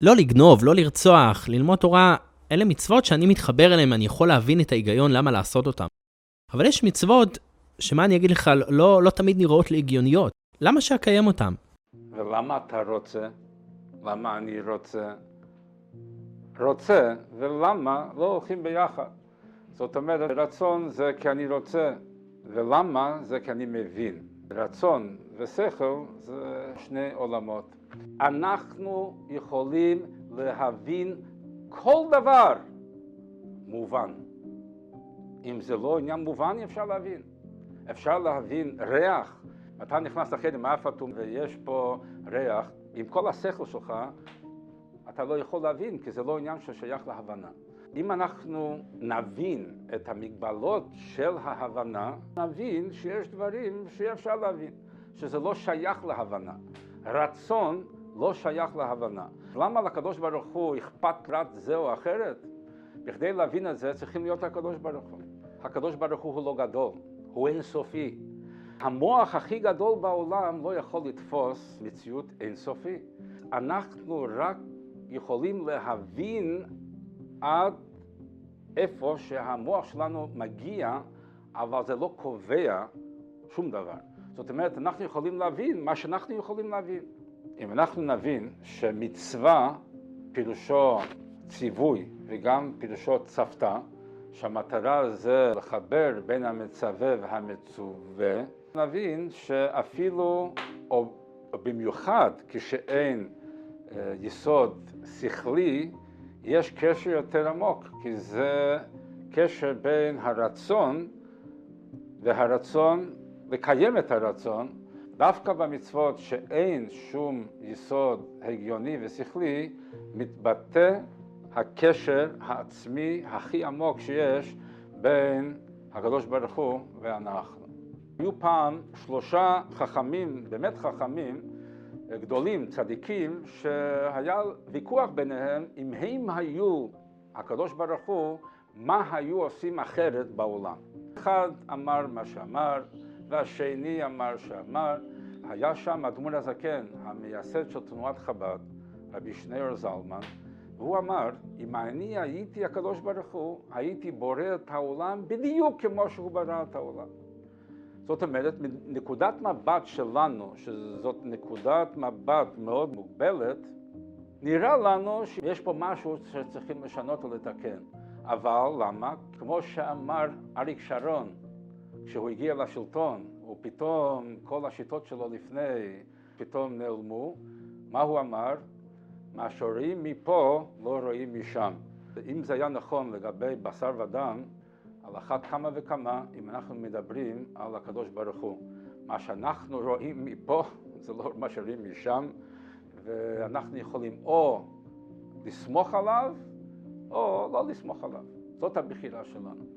לא לגנוב, לא לרצוח, ללמוד תורה, אלה מצוות שאני מתחבר אליהן, אני יכול להבין את ההיגיון למה לעשות אותן. אבל יש מצוות שמה אני אגיד לך, לא, לא תמיד נראות לי הגיוניות. למה שאקיים אותן? ולמה אתה רוצה? למה אני רוצה? רוצה ולמה לא הולכים ביחד. זאת אומרת, רצון זה כי אני רוצה, ולמה זה כי אני מבין. רצון ושכל זה שני עולמות. אנחנו יכולים להבין כל דבר מובן. אם זה לא עניין מובן, אפשר להבין. אפשר להבין ריח. אתה נכנס לחדר מאף אטום ויש פה ריח, עם כל השכל שלך, אתה לא יכול להבין, כי זה לא עניין ששייך להבנה. אם אנחנו נבין את המגבלות של ההבנה, נבין שיש דברים שאי אפשר להבין, שזה לא שייך להבנה. רצון לא שייך להבנה. למה לקדוש ברוך הוא אכפת פרט זה או אחרת? בכדי להבין את זה צריכים להיות הקדוש ברוך הוא. הקדוש ברוך הוא לא גדול, הוא אינסופי. המוח הכי גדול בעולם לא יכול לתפוס מציאות אינסופי. אנחנו רק יכולים להבין עד איפה שהמוח שלנו מגיע, אבל זה לא קובע שום דבר. זאת אומרת, אנחנו יכולים להבין מה שאנחנו יכולים להבין. אם אנחנו נבין שמצווה פירושו ציווי וגם פירושו צוותא, שהמטרה זה לחבר בין המצווה והמצווה, נבין שאפילו, או במיוחד כשאין אה, יסוד שכלי, יש קשר יותר עמוק, כי זה קשר בין הרצון והרצון לקיים את הרצון, דווקא במצוות שאין שום יסוד הגיוני ושכלי, מתבטא הקשר העצמי הכי עמוק שיש בין הקדוש ברוך הוא ואנחנו. היו פעם שלושה חכמים, באמת חכמים, גדולים, צדיקים, שהיה ויכוח ביניהם אם הם היו הקדוש ברוך הוא, מה היו עושים אחרת בעולם. אחד אמר מה שאמר, והשני אמר שאמר. היה שם אדמו"ר הזקן, המייסד של תנועת חב"ד, רבי שניאור זלמן, והוא אמר, אם אני הייתי הקדוש ברוך הוא, הייתי בורא את העולם בדיוק כמו שהוא ברא את העולם. זאת אומרת, מנקודת מבט שלנו, שזאת נקודת מבט מאוד מוגבלת, נראה לנו שיש פה משהו שצריכים לשנות או לתקן. אבל למה? כמו שאמר אריק שרון, כשהוא הגיע לשלטון, ופתאום כל השיטות שלו לפני פתאום נעלמו, מה הוא אמר? מה שרואים מפה לא רואים משם. אם זה היה נכון לגבי בשר ודם, על אחת כמה וכמה אם אנחנו מדברים על הקדוש ברוך הוא. מה שאנחנו רואים מפה זה לא מה שרואים משם, ואנחנו יכולים או לסמוך עליו או לא לסמוך עליו. זאת הבחירה שלנו.